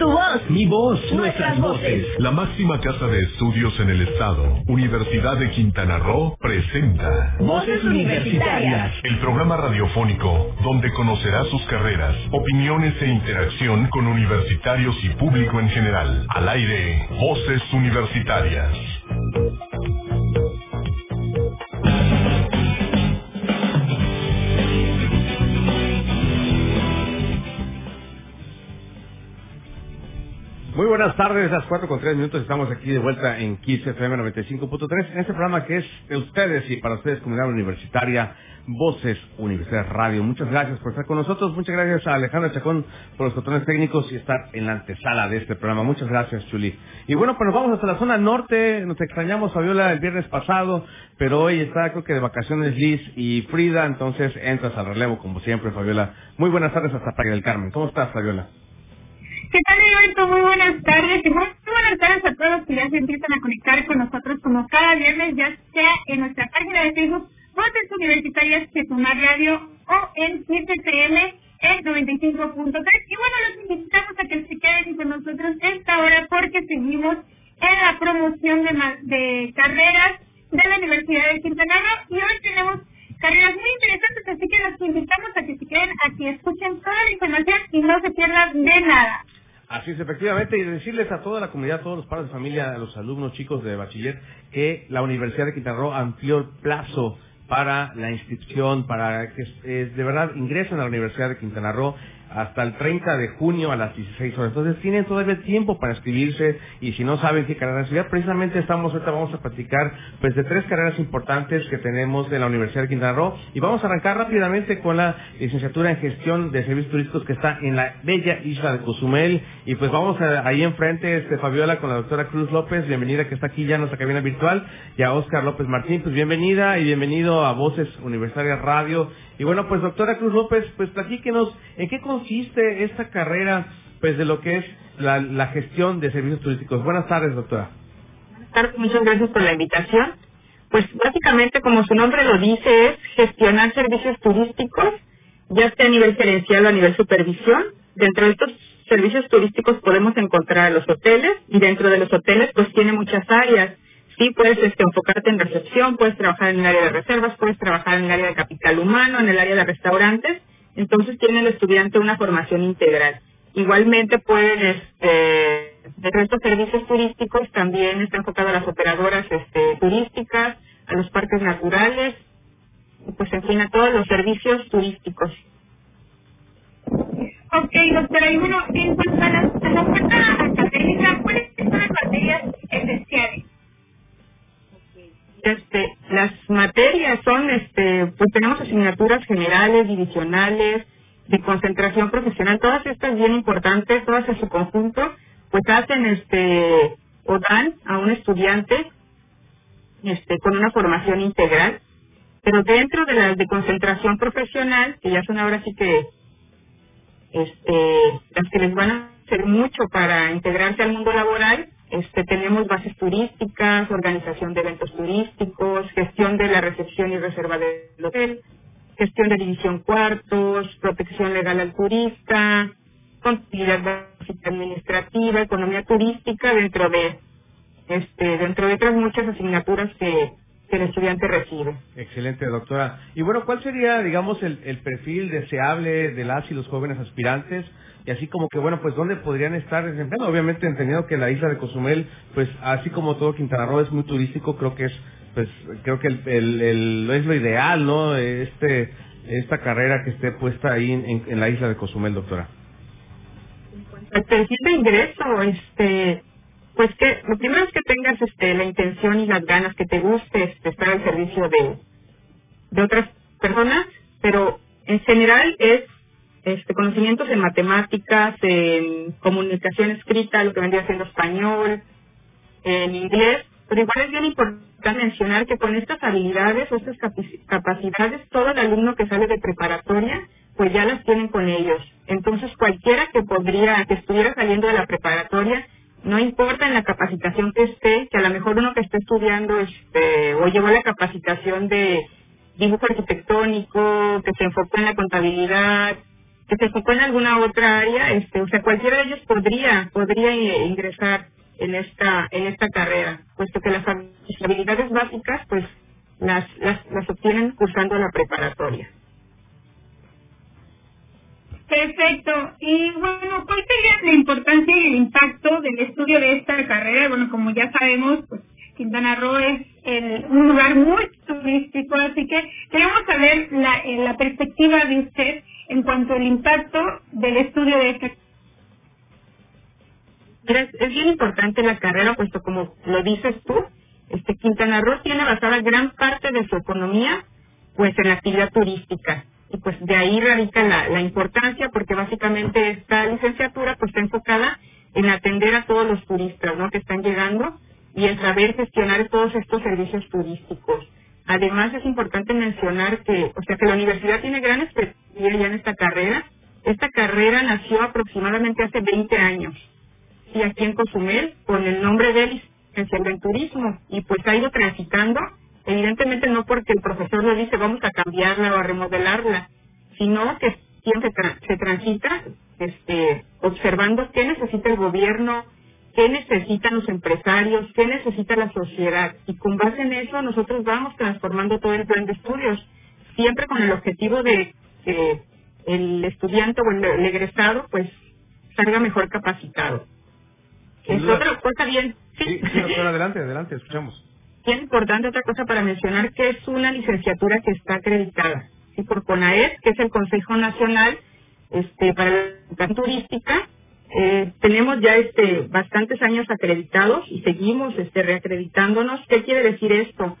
Tu voz. Mi voz. Nuestras voces. La máxima casa de estudios en el estado, Universidad de Quintana Roo, presenta Voces Universitarias. El programa radiofónico donde conocerá sus carreras, opiniones e interacción con universitarios y público en general. Al aire, Voces Universitarias. Buenas tardes, las 4 con 3 minutos estamos aquí de vuelta en Kiss FM 95.3 en este programa que es de ustedes y para ustedes comunidad universitaria Voces Universidad Radio. Muchas gracias por estar con nosotros, muchas gracias a Alejandro Chacón por los controles técnicos y estar en la antesala de este programa. Muchas gracias, Chuli. Y bueno, pues nos vamos hasta la zona norte, nos extrañamos Fabiola el viernes pasado, pero hoy está creo que de vacaciones Liz y Frida, entonces entras al relevo como siempre, Fabiola. Muy buenas tardes hasta Playa del Carmen. ¿Cómo estás, Fabiola? ¿Qué tal, Alberto? Muy buenas tardes. Y muy buenas tardes a todos que ya se empiezan a conectar con nosotros como cada viernes, ya sea en nuestra página de Facebook, Voces Universitarias Chetumal Radio o en 7pm en 95.3. Y bueno, los invitamos a que se queden con nosotros esta hora porque seguimos en la promoción de, de carreras de la Universidad de Quintana Roo y hoy tenemos carreras muy interesantes, así que los invitamos a que se queden aquí, escuchen toda la información y no se pierdan de nada. Así es, efectivamente, y decirles a toda la comunidad, a todos los padres de familia, a los alumnos chicos de bachiller, que la Universidad de Quintana Roo amplió el plazo para la inscripción, para que eh, de verdad ingresen a la Universidad de Quintana Roo hasta el 30 de junio a las 16 horas. Entonces tienen todavía tiempo para inscribirse y si no saben qué carrera estudiar, precisamente estamos ahorita vamos a platicar pues de tres carreras importantes que tenemos en la Universidad de Quintana Roo y vamos a arrancar rápidamente con la licenciatura en gestión de servicios turísticos que está en la bella isla de Cozumel y pues vamos a, ahí enfrente este Fabiola con la doctora Cruz López, bienvenida que está aquí ya en nuestra cabina virtual y a Oscar López Martín, pues bienvenida y bienvenido a Voces Universitarias Radio y bueno, pues doctora Cruz López, pues platíquenos en qué consiste esta carrera, pues de lo que es la, la gestión de servicios turísticos. Buenas tardes, doctora. Buenas tardes, muchas gracias por la invitación. Pues básicamente, como su nombre lo dice, es gestionar servicios turísticos, ya sea a nivel gerencial o a nivel supervisión. Dentro de estos servicios turísticos podemos encontrar los hoteles y dentro de los hoteles pues tiene muchas áreas Sí, puedes este, enfocarte en recepción, puedes trabajar en el área de reservas, puedes trabajar en el área de capital humano, en el área de restaurantes. Entonces tiene el estudiante una formación integral. Igualmente pueden, este, de estos servicios turísticos también está enfocado a las operadoras este, turísticas, a los parques naturales, pues en fin, a todos los servicios turísticos. Ok, doctora, y bueno, en cuanto a la, a la oferta académica, ¿cuáles son las materias esenciales? Este las materias son este pues tenemos asignaturas generales divisionales de concentración profesional todas estas bien importantes todas en su conjunto pues hacen este o dan a un estudiante este con una formación integral. Pero dentro de las de concentración profesional que ya son ahora sí que este las que les van a hacer mucho para integrarse al mundo laboral este, tenemos bases turísticas, organización de eventos turísticos, gestión de la recepción y reserva del hotel, gestión de división cuartos, protección legal al turista, contabilidad administrativa, economía turística, dentro de este, dentro de otras muchas asignaturas que, que el estudiante recibe. Excelente, doctora. Y bueno, ¿cuál sería, digamos, el, el perfil deseable de las y los jóvenes aspirantes? Y así como que bueno pues dónde podrían estar desempeñando obviamente entendiendo que la isla de Cozumel pues así como todo Quintana Roo es muy turístico creo que es pues creo que el, el, es lo ideal no este esta carrera que esté puesta ahí en, la isla de Cozumel doctora. El perfil de ingreso este pues que lo primero es que tengas este la intención y las ganas que te guste este, estar al servicio de de otras personas pero en general es este, conocimientos en matemáticas, en comunicación escrita, lo que vendría siendo español, en inglés, pero igual es bien importante mencionar que con estas habilidades o estas capacidades, todo el alumno que sale de preparatoria, pues ya las tienen con ellos. Entonces, cualquiera que podría, que estuviera saliendo de la preparatoria, no importa en la capacitación que esté, que a lo mejor uno que esté estudiando este, o llevó la capacitación de dibujo arquitectónico, que se enfocó en la contabilidad, que se enfocó en alguna otra área, este, o sea, cualquiera de ellos podría, podría ingresar en esta, en esta carrera, puesto que las habilidades básicas, pues, las, las, las obtienen cursando la preparatoria. Perfecto. Y bueno, ¿cuál sería la importancia y el impacto del estudio de esta carrera? Bueno, como ya sabemos, pues Quintana Roo es un lugar muy turístico, así que queremos saber eh, la perspectiva de usted en cuanto al impacto del estudio de esta Mira, es, bien importante la carrera, puesto como lo dices tú, este Quintana Roo tiene basada gran parte de su economía pues en la actividad turística y pues de ahí radica la, la importancia porque básicamente esta licenciatura pues está enfocada en atender a todos los turistas ¿no? que están llegando y en saber gestionar todos estos servicios turísticos. Además es importante mencionar que, o sea, que la universidad tiene gran experiencia ya en esta carrera. Esta carrera nació aproximadamente hace 20 años, y aquí en Cozumel, con el nombre de licenciatura en turismo, y pues ha ido transitando Evidentemente no porque el profesor le dice vamos a cambiarla o a remodelarla, sino que siempre se transita este, observando qué necesita el gobierno, qué necesitan los empresarios, qué necesita la sociedad. Y con base en eso nosotros vamos transformando todo el plan de estudios, siempre con el objetivo de que el estudiante o el, egresado pues salga mejor capacitado. Es otra cosa bien. Sí, sí adelante, adelante, escuchamos. Es importante otra cosa para mencionar que es una licenciatura que está acreditada ¿sí? por CONAED, que es el Consejo Nacional este, para la Educación Turística. Eh, tenemos ya este bastantes años acreditados y seguimos este reacreditándonos. ¿Qué quiere decir esto?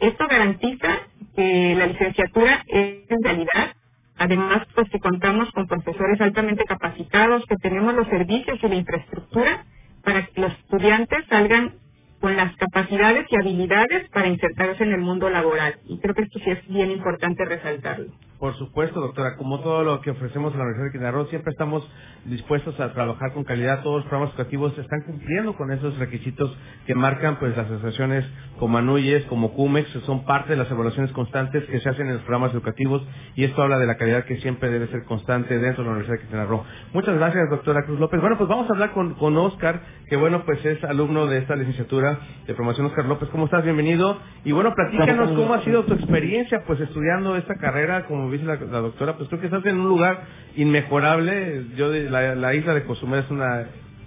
Esto garantiza que la licenciatura es en realidad Además, pues que contamos con profesores altamente capacitados, que tenemos los servicios y la infraestructura para que los estudiantes salgan con las capacidades y habilidades para insertarse en el mundo laboral. Y creo que esto sí es bien importante resaltarlo. Por supuesto, doctora, como todo lo que ofrecemos en la Universidad de Quintana Roo, siempre estamos dispuestos a trabajar con calidad. Todos los programas educativos están cumpliendo con esos requisitos que marcan pues las asociaciones como ANUYES, como CUMEX, son parte de las evaluaciones constantes que se hacen en los programas educativos y esto habla de la calidad que siempre debe ser constante dentro de la Universidad de Quintana Roo. Muchas gracias, doctora Cruz López. Bueno, pues vamos a hablar con, con Oscar, que bueno, pues es alumno de esta licenciatura de promoción. Oscar López, ¿cómo estás? Bienvenido. Y bueno, platícanos cómo ha sido tu experiencia pues estudiando esta carrera como dice la, doctora, pues creo que estás en un lugar inmejorable. Yo la, isla de Cozumel es un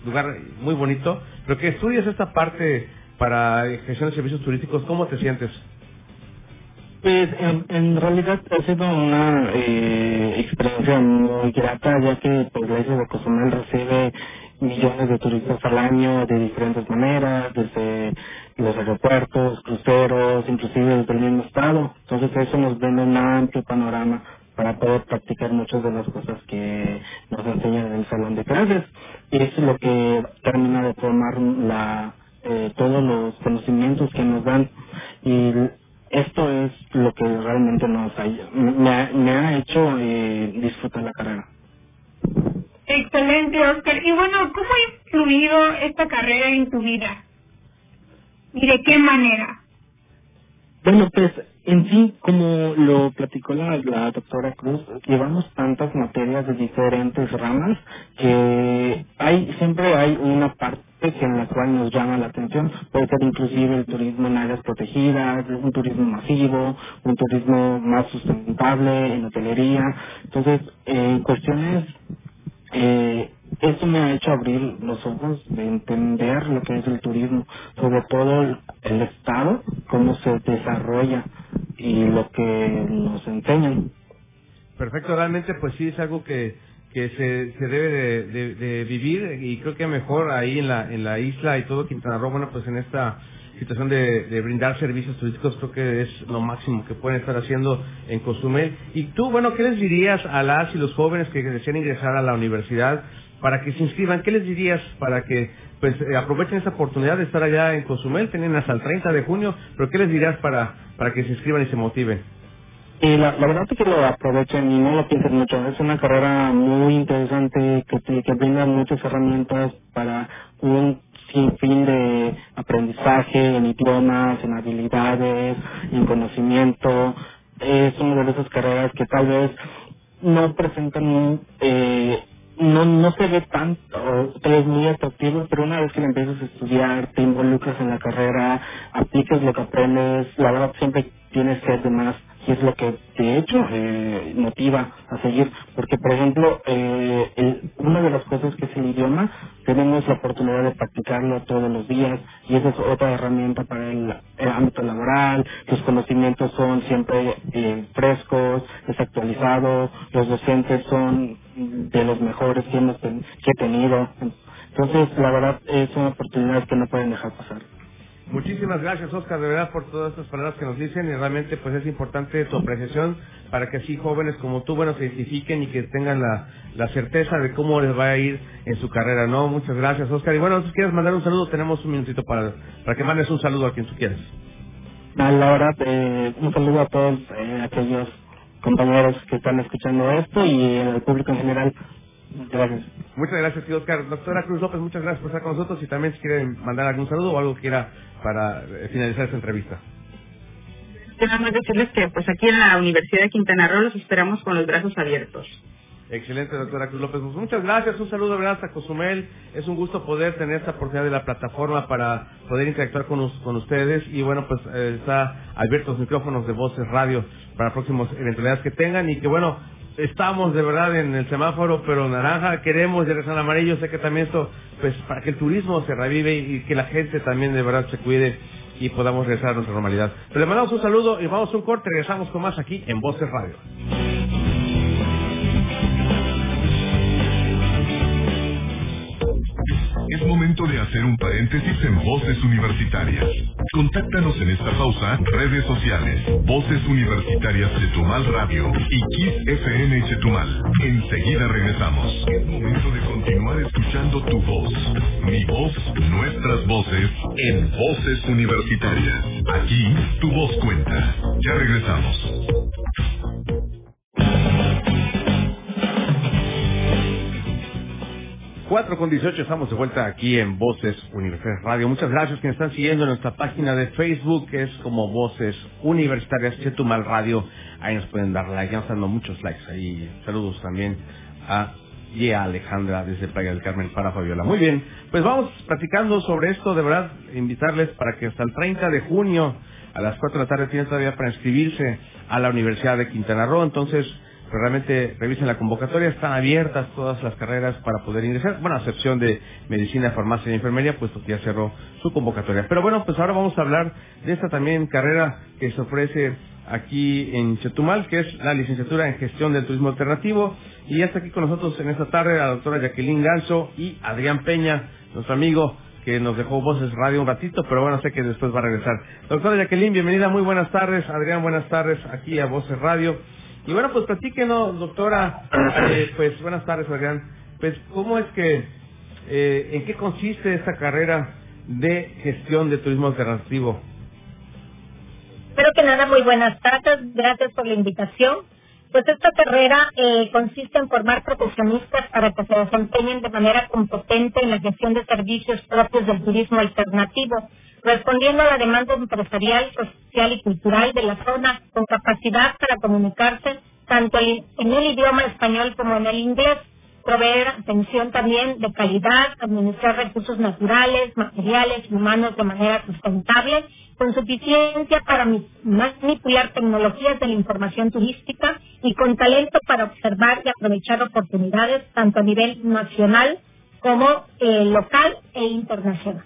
lugar muy bonito, pero que estudias esta parte para gestión de servicios turísticos, ¿cómo te sientes? Pues en, realidad ha sido una eh, experiencia muy grata, ya que pues, la isla de Cozumel recibe millones de turistas al año de diferentes maneras, desde los aeropuertos, cruceros, inclusive desde el mismo estado. Entonces eso nos da un amplio panorama para poder practicar muchas de las cosas que nos enseñan en el salón de clases. Y eso es lo que termina de formar la, eh, todos los conocimientos que nos dan. Y esto es lo que realmente nos ha, me, me ha hecho eh, disfrutar la carrera. Excelente, Oscar. Y bueno, ¿cómo ha influido esta carrera en tu vida? ¿Y de qué manera? Bueno, pues en sí, como lo platicó la, la doctora Cruz, llevamos tantas materias de diferentes ramas que hay siempre hay una parte en la cual nos llama la atención. Puede ser inclusive el turismo en áreas protegidas, un turismo masivo, un turismo más sustentable en hotelería. Entonces, en cuestiones eh, eso me ha hecho abrir los ojos de entender lo que es el turismo, sobre todo el, Estado, cómo se desarrolla y lo que nos enseñan. Perfecto, realmente pues sí es algo que, que se, se debe de, de, vivir y creo que mejor ahí en la, en la isla y todo Quintana Roo, bueno pues en esta situación de, de, brindar servicios turísticos creo que es lo máximo que pueden estar haciendo en Cozumel. Y tú, bueno, ¿qué les dirías a las y los jóvenes que desean ingresar a la universidad para que se inscriban? ¿Qué les dirías para que pues eh, aprovechen esa oportunidad de estar allá en Cozumel? Tienen hasta el 30 de junio, pero ¿qué les dirías para, para que se inscriban y se motiven? Y la, verdad es que lo aprovechen y no lo piensen mucho. Es una carrera muy interesante que, que brinda muchas herramientas para un sin fin de aprendizaje en idiomas, en habilidades, en conocimiento. Es una de esas carreras que tal vez no presentan eh, no no se ve tanto, es muy atractivo, pero una vez que lo empiezas a estudiar, te involucras en la carrera, aplicas lo que aprendes, la verdad siempre tienes sed de más y es lo que de hecho eh, motiva a seguir. Porque por ejemplo eh, una de las cosas que es el idioma tenemos la oportunidad de practicarlo todos los días y esa es otra herramienta para el, ámbito laboral. Los conocimientos son siempre eh, frescos desactualizados los docentes son de los mejores que hemos que he tenido. Entonces la verdad es una oportunidad que no pueden dejar pasar Muchísimas gracias, Oscar, de verdad, por todas estas palabras que nos dicen y realmente pues es importante tu apreciación para que así jóvenes como tú, bueno, se identifiquen y que tengan la, la certeza de cómo les va a ir en su carrera, ¿no? Muchas gracias, Oscar. Y bueno, si quieres mandar un saludo, tenemos un minutito para, para que mandes un saludo a quien tú quieras. A la eh, un saludo a todos eh, aquellos compañeros que están escuchando esto y al público en general. Gracias. Muchas gracias, Oscar. Doctora Cruz López, muchas gracias por estar con nosotros y también si quieren mandar algún saludo o algo que quiera para eh, finalizar esta entrevista. Queremos decirles que pues aquí en la Universidad de Quintana Roo los esperamos con los brazos abiertos. Excelente, doctora Cruz López. Pues muchas gracias. Un saludo, ¿verdad? Hasta Cozumel. Es un gusto poder tener esta oportunidad de la plataforma para poder interactuar con, con ustedes. Y bueno, pues eh, está abiertos los micrófonos de Voces Radio para próximas eventualidades que tengan. Y que bueno, estamos de verdad en el semáforo, pero naranja, queremos regresar al amarillo. Sé que también esto, pues para que el turismo se revive y que la gente también de verdad se cuide y podamos regresar a nuestra normalidad. Pero le mandamos un saludo y vamos a un corte. Regresamos con más aquí en Voces Radio. Momento de hacer un paréntesis en Voces Universitarias. Contáctanos en esta pausa, redes sociales, Voces Universitarias Chetumal Radio y Kiss FM Chetumal. Enseguida regresamos. Es momento de continuar escuchando tu voz. Mi voz, nuestras voces, en Voces Universitarias. Aquí, tu voz cuenta. Ya regresamos. 4 con 18 estamos de vuelta aquí en Voces Universitarias Radio. Muchas gracias quienes están siguiendo nuestra página de Facebook, que es como Voces Universitarias Chetumal Radio. Ahí nos pueden dar like, ya nos dando muchos likes ahí. Saludos también a y a Alejandra desde Playa del Carmen para Fabiola. Muy bien, pues vamos platicando sobre esto. De verdad, invitarles para que hasta el 30 de junio a las 4 de la tarde tienen todavía para inscribirse a la Universidad de Quintana Roo. Entonces, realmente revisen la convocatoria, están abiertas todas las carreras para poder ingresar, bueno, a excepción de medicina, farmacia y enfermería, puesto que ya cerró su convocatoria. Pero bueno, pues ahora vamos a hablar de esta también carrera que se ofrece aquí en Chetumal, que es la licenciatura en gestión del turismo alternativo. Y ya está aquí con nosotros en esta tarde la doctora Jacqueline Ganso y Adrián Peña, nuestro amigo que nos dejó Voces Radio un ratito, pero bueno, sé que después va a regresar. Doctora Jacqueline, bienvenida, muy buenas tardes. Adrián, buenas tardes aquí a Voces Radio. Y bueno, pues platíquenos, doctora, eh, pues buenas tardes, Adrián. Pues, ¿cómo es que, eh, en qué consiste esta carrera de gestión de turismo alternativo? Espero que nada, muy buenas tardes, gracias por la invitación. Pues esta carrera eh, consiste en formar profesionistas para que se desempeñen de manera competente en la gestión de servicios propios del turismo alternativo respondiendo a la demanda empresarial, social y cultural de la zona, con capacidad para comunicarse tanto en el idioma español como en el inglés, proveer atención también de calidad, administrar recursos naturales, materiales y humanos de manera sustentable, con suficiencia para manipular tecnologías de la información turística y con talento para observar y aprovechar oportunidades tanto a nivel nacional como eh, local e internacional.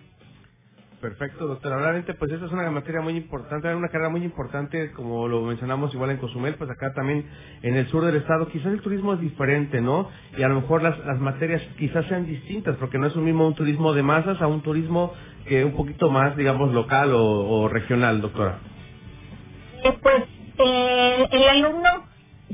Perfecto, doctora. Realmente, pues esta es una materia muy importante, una carrera muy importante, como lo mencionamos igual en Cozumel, pues acá también en el sur del estado. Quizás el turismo es diferente, ¿no? Y a lo mejor las, las materias quizás sean distintas, porque no es un mismo un turismo de masas a un turismo que un poquito más, digamos, local o, regional, doctora. Eh, pues eh, el alumno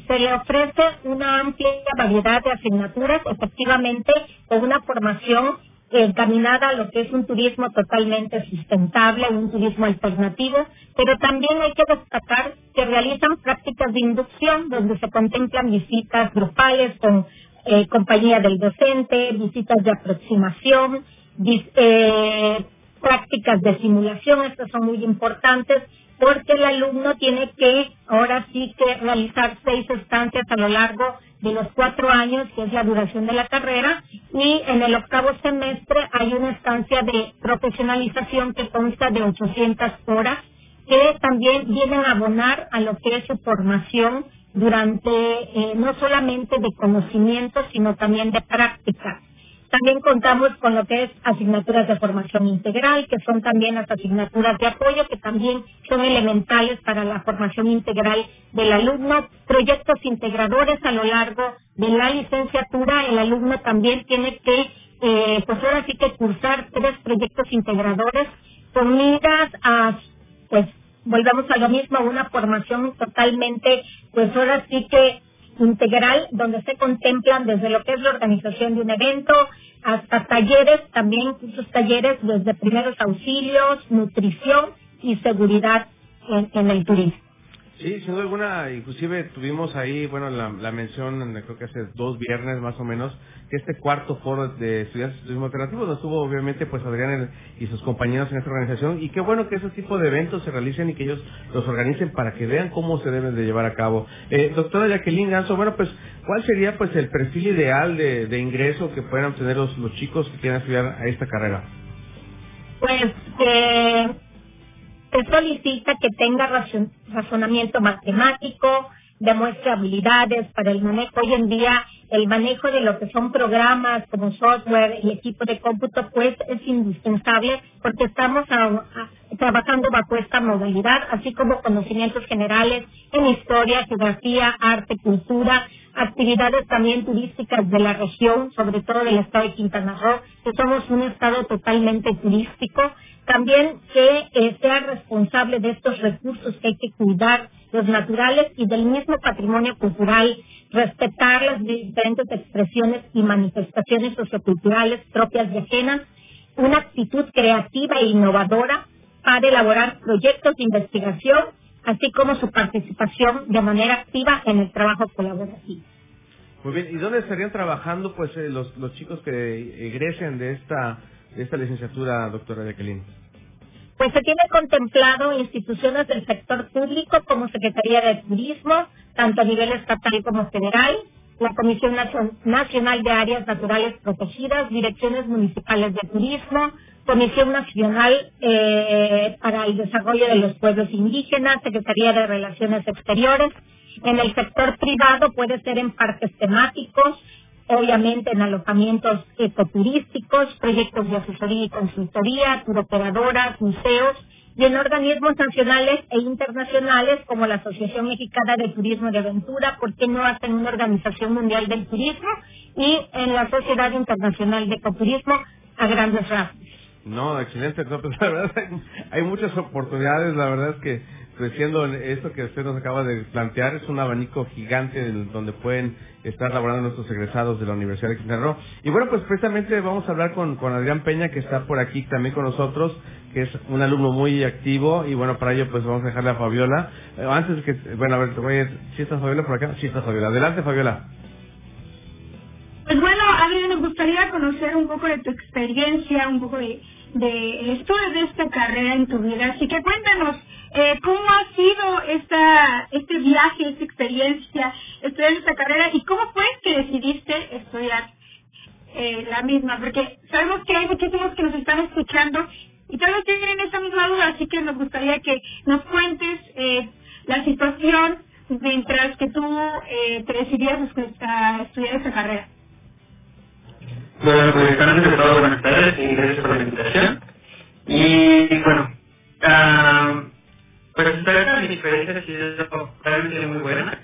se le ofrece una amplia variedad de asignaturas, efectivamente, con una formación encaminada a lo que es un turismo totalmente sustentable, un turismo alternativo, pero también hay que destacar que realizan prácticas de inducción donde se contemplan visitas grupales con eh, compañía del docente, visitas de aproximación, eh, prácticas de simulación, estas son muy importantes, porque el alumno tiene que ahora sí que realizar seis estancias a lo largo de los cuatro años, que es la duración de la carrera, y en el octavo semestre hay una estancia de profesionalización que consta de 800 horas, que también vienen a abonar a lo que es su formación durante eh, no solamente de conocimiento, sino también de práctica. También contamos con lo que es asignaturas de formación integral, que son también las asignaturas de apoyo, que también son elementales para la formación integral del alumno. Proyectos integradores a lo largo de la licenciatura, el alumno también tiene que, eh, pues ahora sí que cursar tres proyectos integradores con miras a, pues, volvemos a lo mismo, una formación totalmente, pues ahora sí que integral donde se contemplan desde lo que es la organización de un evento hasta talleres, también esos talleres desde primeros auxilios, nutrición y seguridad en el turismo. Sí, sin duda alguna, inclusive tuvimos ahí, bueno, la, la mención, creo que hace dos viernes más o menos, que este cuarto foro de estudiantes de turismo alternativo lo tuvo obviamente pues Adrián y sus compañeros en esta organización y qué bueno que ese tipo de eventos se realicen y que ellos los organicen para que vean cómo se deben de llevar a cabo. Eh, doctora Jacqueline Ganso, bueno, pues, ¿cuál sería pues el perfil ideal de, de ingreso que puedan tener los, los chicos que quieran estudiar a esta carrera? Pues, eh se solicita que tenga razonamiento matemático, demuestre habilidades para el manejo. Hoy en día el manejo de lo que son programas como software y equipo de cómputo pues es indispensable porque estamos trabajando bajo esta modalidad, así como conocimientos generales en historia, geografía, arte, cultura, actividades también turísticas de la región, sobre todo del estado de Quintana Roo, que somos un estado totalmente turístico también que eh, sea responsable de estos recursos que hay que cuidar, los naturales y del mismo patrimonio cultural, respetar las diferentes expresiones y manifestaciones socioculturales propias y ajenas, una actitud creativa e innovadora para elaborar proyectos de investigación, así como su participación de manera activa en el trabajo colaborativo. Muy bien, ¿y dónde estarían trabajando pues eh, los, los chicos que egresen de esta esta licenciatura, doctora Jacqueline? Pues se tiene contemplado instituciones del sector público como Secretaría de Turismo, tanto a nivel estatal como federal, la Comisión Nacional de Áreas Naturales Protegidas, direcciones municipales de turismo, Comisión Nacional eh, para el Desarrollo de los Pueblos Indígenas, Secretaría de Relaciones Exteriores. En el sector privado puede ser en parques temáticos, obviamente en alojamientos ecoturísticos, proyectos de asesoría y consultoría, turoperadoras, museos y en organismos nacionales e internacionales como la Asociación Mexicana de Turismo de Aventura, ¿por qué no hacen una Organización Mundial del Turismo? Y en la Sociedad Internacional de Ecoturismo a grandes rasgos. No, excelente. No, pues, la verdad hay muchas oportunidades. La verdad es que creciendo en esto que usted nos acaba de plantear es un abanico gigante donde pueden estar laborando nuestros egresados de la Universidad de Quintana Roo. Y bueno, pues precisamente vamos a hablar con, con Adrián Peña, que está por aquí también con nosotros, que es un alumno muy activo, y bueno, para ello pues vamos a dejarle a Fabiola. Eh, antes que, bueno, a ver, te voy a ¿sí está Fabiola por acá? Sí está Fabiola. Adelante, Fabiola. Pues bueno, Adrián, nos gustaría conocer un poco de tu experiencia, un poco de, de estudio de esta carrera en tu vida. Así que cuéntanos, eh, ¿Cómo ha sido esta, este viaje, esta experiencia, estudiar esta carrera y cómo fue que decidiste estudiar eh, la misma? Porque sabemos que hay muchísimos que nos están escuchando y tal vez tienen esa misma duda, así que nos gustaría que nos cuentes eh, la situación mientras que tú eh, te decidías a estudiar esta carrera. Bueno, pues antes de todo, buenas tardes y gracias por la invitación. Y bueno, uh, pues esta experiencia ha sido realmente muy buena.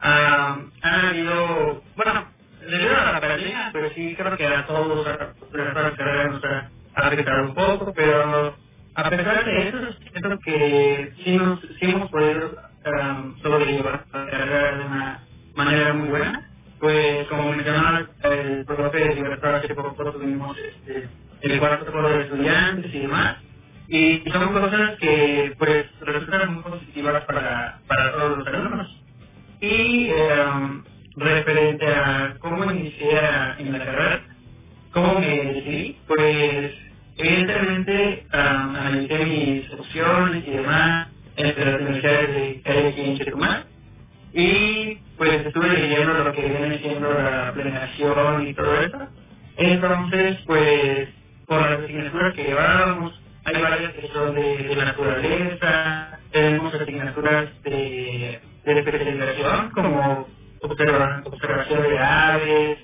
Ah, ha habido, bueno, debido a la pandemia, pero sí creo que a todos las carreras nos ha afectado un poco, pero a pesar de eso, creo que sí, nos, sí hemos podido um, sobrellevar la carrera de una manera muy buena. Pues como mencionaba eh, el profe de libertad hace poco tuvimos este, el cuarto foro de estudiantes y demás. Y son cosas que pues resultan muy positivas para, para todos los alumnos. Y eh, referente a cómo inicié en la carrera, cómo me decidí, pues evidentemente um, analicé mis opciones y demás entre las universidades de que hay aquí en Chetumal y pues estuve leyendo lo que viene siendo la planeación y todo eso. Entonces, pues, con las asignaturas que llevamos, hay varias que son de, de naturaleza, tenemos asignaturas de, de especialización, como observa, observación de aves,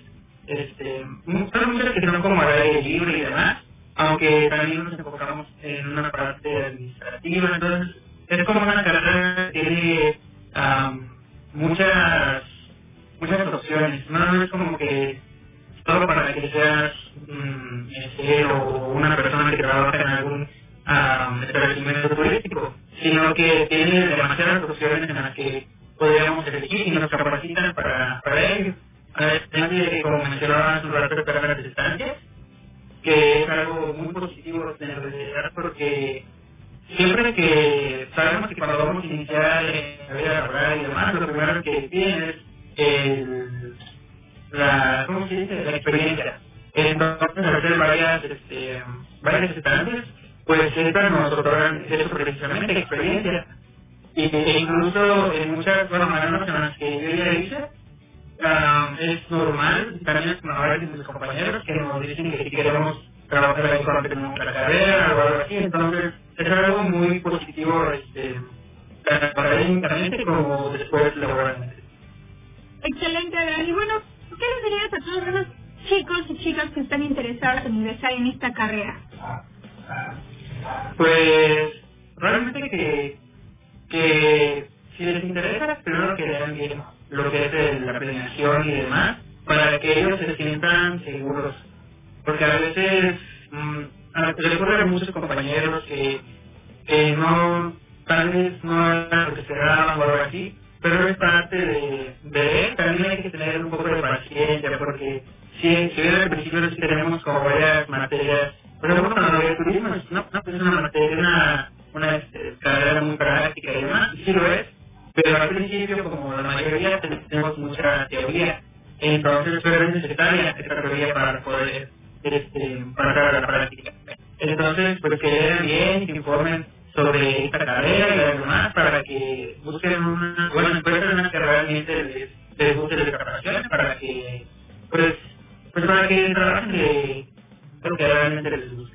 este, son muchas que son como al aire libre y demás, aunque también nos enfocamos en una parte administrativa, entonces es como una carrera que um, muchas muchas opciones, no es como que solo para que seas un o una persona que trabaja en algún establecimiento turístico, sino que tiene demasiadas opciones en las que no, pues es una materia una, una este, carrera muy práctica y demás sí lo es pero al principio como la mayoría tenemos mucha teoría. Entonces es necesaria esta teoría para poder este, para la práctica. Entonces pues que lean bien y que informen sobre esta carrera y además para que busquen una, bueno, encuentren una que realmente les, les guste de preparación para que, pues, pues para que trabajen de lo que realmente les guste.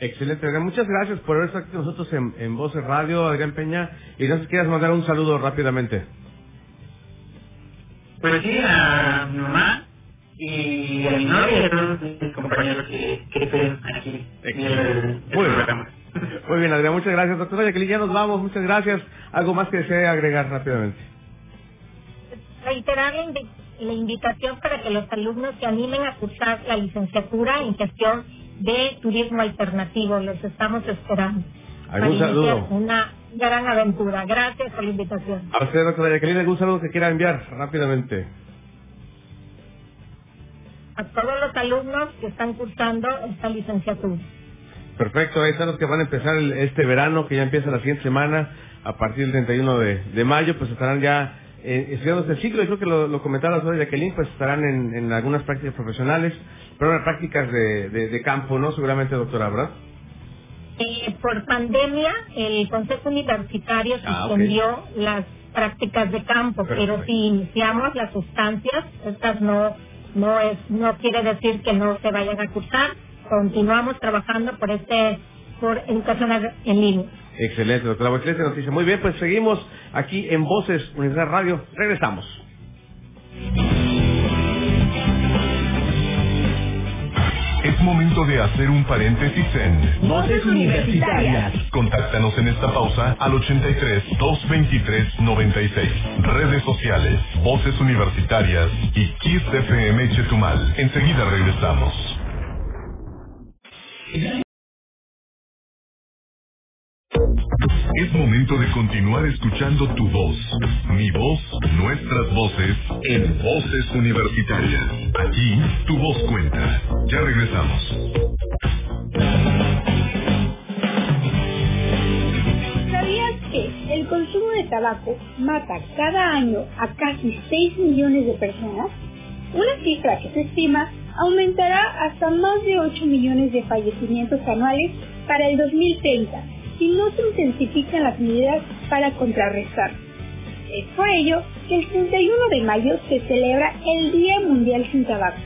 Excelente, Adrián. Muchas gracias por haber estado aquí con nosotros en, en Voces Radio, Adrián Peña. Y no sé si quieras mandar un saludo rápidamente. Pues sí, a mi mamá y a mi novia y a todos mis compañeros que, que estén aquí en el, el programa. Muy bien, Adrián, muchas gracias. Doctora Jacqueline, ya nos vamos, muchas gracias. ¿Algo más que desee agregar rápidamente? Reiterar la, invitación para que los alumnos se animen a cursar la licenciatura en gestión de turismo alternativo. Los estamos esperando. ¿Algún saludo? Una gran aventura. Gracias por la invitación. A usted, doctora Jacqueline, ¿algún saludo que quiera enviar rápidamente? A todos los alumnos que están cursando esta licenciatura. Perfecto, ahí están los que van a empezar este verano, que ya empieza la siguiente semana, a partir del 31 de, de mayo, pues estarán ya eh, estudiando este ciclo. y creo que lo, lo comentaba la señora Jacqueline, pues estarán en, en algunas prácticas profesionales, pero en prácticas de, de, de campo, ¿no? Seguramente, doctora, ¿verdad? Eh, por pandemia, el Consejo Universitario Ah, suspendió las prácticas de campo, pero si iniciamos las sustancias, estas no no es no quiere decir que no se vayan a cursar. Continuamos trabajando por este por educación en línea. Excelente, doctora. Excelente noticia. Muy bien, pues seguimos aquí en Voces Universidad Radio. Regresamos. Es momento de hacer un paréntesis en Voces universitarias. Contáctanos en esta pausa al 83 223 96. Redes sociales, Voces Universitarias y Kiss FM Chetumal. Enseguida regresamos. Es momento de continuar escuchando tu voz, mi voz, nuestras voces en Voces Universitarias. Aquí tu voz cuenta. Ya regresamos. ¿Sabías que el consumo de tabaco mata cada año a casi 6 millones de personas? Una cifra que se estima aumentará hasta más de 8 millones de fallecimientos anuales para el 2030 si no se intensifican las medidas para contrarrestar. Es por ello que el 31 de mayo se celebra el Día Mundial sin Tabaco.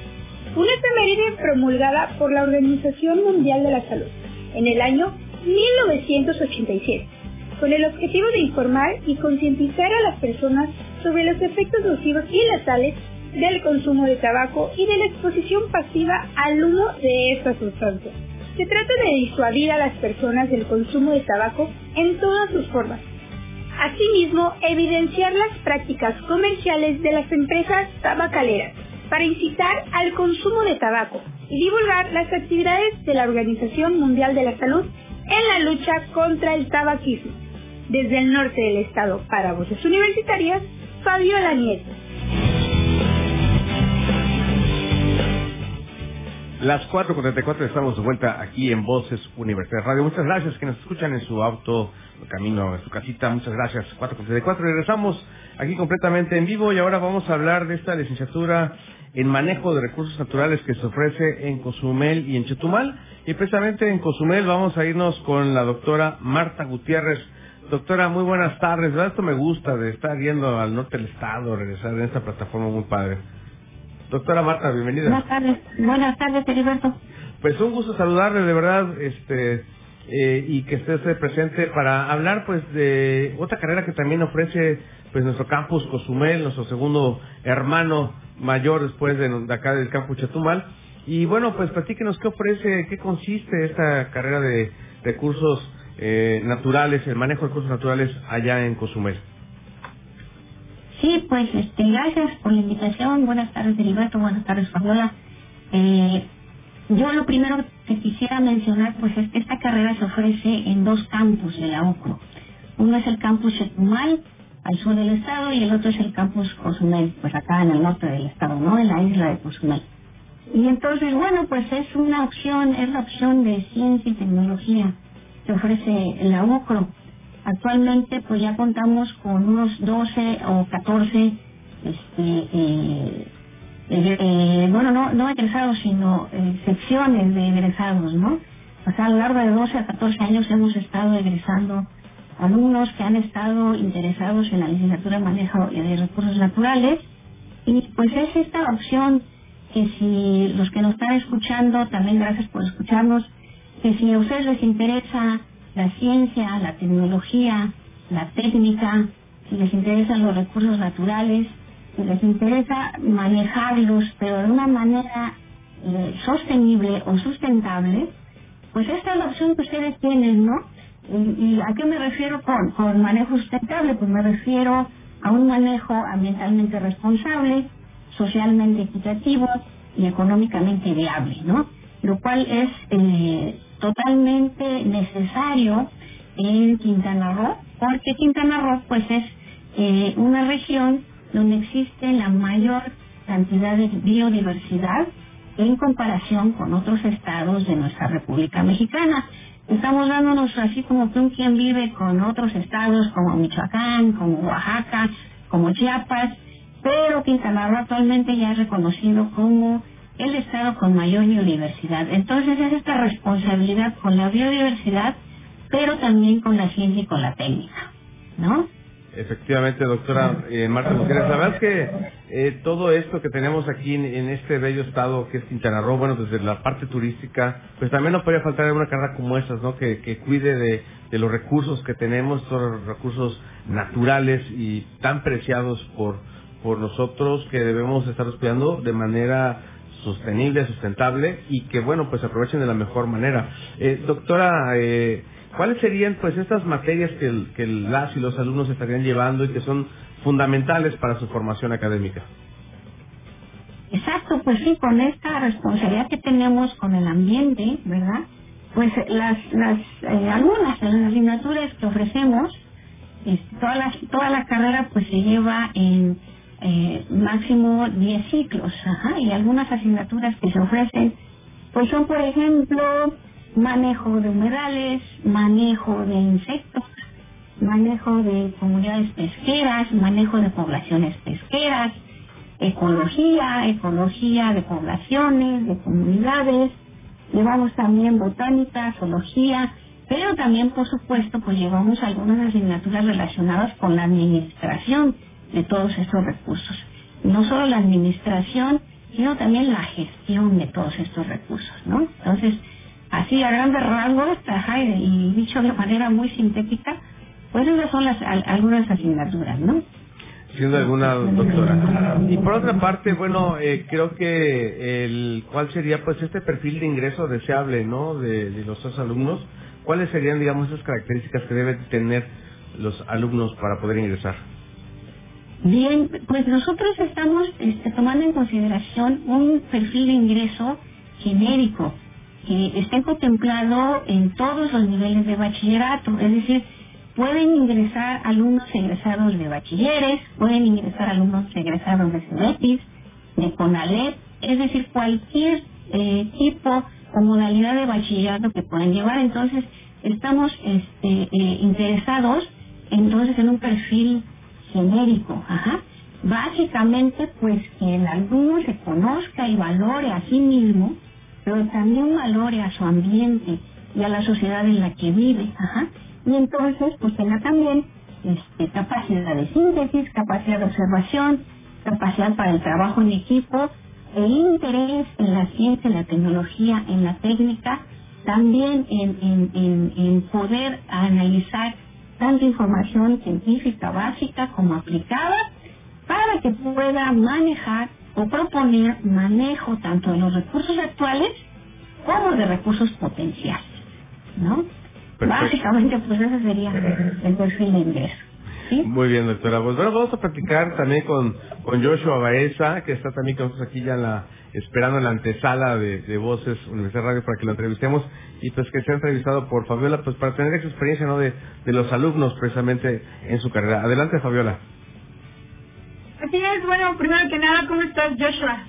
una efeméride promulgada por la Organización Mundial de la Salud en el año 1987, con el objetivo de informar y concientizar a las personas sobre los efectos nocivos y letales del consumo de tabaco y de la exposición pasiva al humo de esta sustancia. Se trata de disuadir a las personas del consumo de tabaco en todas sus formas. Asimismo, evidenciar las prácticas comerciales de las empresas tabacaleras para incitar al consumo de tabaco y divulgar las actividades de la Organización Mundial de la Salud en la lucha contra el tabaquismo. Desde el norte del estado para Voces Universitarias, Fabiola Nieto. Las 4.44 estamos de vuelta aquí en Voces Universidad Radio. Muchas gracias que nos escuchan en su auto, camino, en su casita. Muchas gracias. 4.44. Regresamos aquí completamente en vivo y ahora vamos a hablar de esta licenciatura en manejo de recursos naturales que se ofrece en Cozumel y en Chetumal. Y precisamente en Cozumel vamos a irnos con la doctora Marta Gutiérrez. Doctora, muy buenas tardes. ¿Verdad? Esto me gusta de estar yendo al norte del estado, regresar en esta plataforma muy padre. Doctora Marta, bienvenida. Buenas tardes, buenas tardes, Heriberto. Pues un gusto saludarle, de verdad, este, eh, y que esté presente para hablar, pues, de otra carrera que también ofrece, pues, nuestro campus Cozumel, nuestro segundo hermano mayor después de, acá del campus Chetumal. Y bueno, pues, platíquenos qué ofrece, qué consiste esta carrera de recursos eh, naturales, el manejo de recursos naturales allá en Cozumel. Sí, pues este, gracias por la invitación. Buenas tardes, Heriberto. Buenas tardes, Fabiola. Eh, yo lo primero que quisiera mencionar, pues es que esta carrera se ofrece en dos campus de la UCRO. Uno es el campus Chetumal, al sur del estado, y el otro es el campus Cozumel, pues acá en el norte del estado, ¿no? En la isla de Cozumel. Y entonces, bueno, pues es una opción, es la opción de ciencia y tecnología que ofrece la UCRO. Actualmente pues ya contamos con unos 12 o 14, este, eh, eh, bueno, no, no egresados, sino eh, secciones de egresados, ¿no? O sea, a lo largo de 12 a 14 años hemos estado egresando alumnos que han estado interesados en la licenciatura de manejo de recursos naturales y pues es esta opción que si los que nos están escuchando, también gracias por escucharnos, que si a ustedes les interesa la ciencia, la tecnología, la técnica, si les interesan los recursos naturales, si les interesa manejarlos, pero de una manera eh, sostenible o sustentable, pues esta es la opción que ustedes tienen, ¿no? ¿Y, a qué me refiero con, con manejo sustentable? Pues me refiero a un manejo ambientalmente responsable, socialmente equitativo y económicamente viable, ¿no? Lo cual es eh, totalmente necesario en Quintana Roo, porque Quintana Roo pues es eh, una región donde existe la mayor cantidad de biodiversidad en comparación con otros estados de nuestra República Mexicana. Estamos dándonos así como que un quien vive con otros estados como Michoacán, como Oaxaca, como Chiapas, pero Quintana Roo actualmente ya es reconocido como el estado con mayor biodiversidad. Entonces es esta responsabilidad con la biodiversidad, pero también con la ciencia y con la técnica, ¿no? Efectivamente, doctora eh, Marta Gutiérrez. La verdad es que eh, todo esto que tenemos aquí en, este bello estado que es Quintana Roo, bueno, desde la parte turística, pues también no podría faltar una carrera como estas, ¿no? Que, que cuide de, de los recursos que tenemos, todos los recursos naturales y tan preciados por, por nosotros que debemos estar cuidando de manera sostenible, sustentable y que, bueno, pues aprovechen de la mejor manera. Eh, doctora, eh, ¿cuáles serían pues estas materias que, que las y los alumnos estarían llevando y que son fundamentales para su formación académica? Exacto, pues sí, con esta responsabilidad que tenemos con el ambiente, ¿verdad? Pues las, las eh, algunas de las asignaturas que ofrecemos, toda, la, toda la carrera pues se lleva en eh, máximo 10 ciclos, ajá, y algunas asignaturas que se ofrecen, pues son, por ejemplo, manejo de humedales, manejo de insectos, manejo de comunidades pesqueras, manejo de poblaciones pesqueras, ecología, ecología de poblaciones, de comunidades, llevamos también botánica, zoología, pero también, por supuesto, pues llevamos algunas asignaturas relacionadas con la administración de todos estos recursos. No solo la administración, sino también la gestión de todos estos recursos, ¿no? Entonces, así a grandes rasgos, y dicho de manera muy sintética, pues esas son las algunas asignaturas, ¿no? Siendo alguna doctora. Y por otra parte, bueno, eh, creo que el cuál sería pues este perfil de ingreso deseable, ¿no? De, de los dos alumnos. ¿Cuáles serían, digamos, esas características que deben tener los alumnos para poder ingresar? Bien, pues nosotros estamos este, tomando en consideración un perfil de ingreso genérico que esté contemplado en todos los niveles de bachillerato, es decir, pueden ingresar alumnos egresados de bachilleres, pueden ingresar alumnos egresados de CEBETIS, de CONALEP, es decir, cualquier eh, tipo o modalidad de bachillerato que puedan llevar. Entonces, estamos este, eh, interesados entonces en un perfil genérico, ajá. Básicamente, pues que el alumno se conozca y valore a sí mismo, pero también valore a su ambiente y a la sociedad en la que vive, ajá. Y entonces, pues tenga también este, capacidad de síntesis, capacidad de observación, capacidad para el trabajo en equipo, e interés en la ciencia, en la tecnología, en la técnica, también en, en, en, en poder analizar tanta información científica básica como aplicada para que pueda manejar o proponer manejo tanto de los recursos actuales como de recursos potenciales, ¿no? Básicamente, pues ese sería el perfil de ingreso. Muy bien, doctora. Pues bueno, vamos a platicar también con, con Joshua Baeza, que está también con nosotros aquí ya en la, esperando en la antesala de, de Voces Universidad Radio para que lo entrevistemos y pues que sea entrevistado por Fabiola, pues para tener esa experiencia ¿no? de, de los alumnos precisamente en su carrera. Adelante, Fabiola. Así es, bueno, primero que nada, ¿cómo estás, Joshua?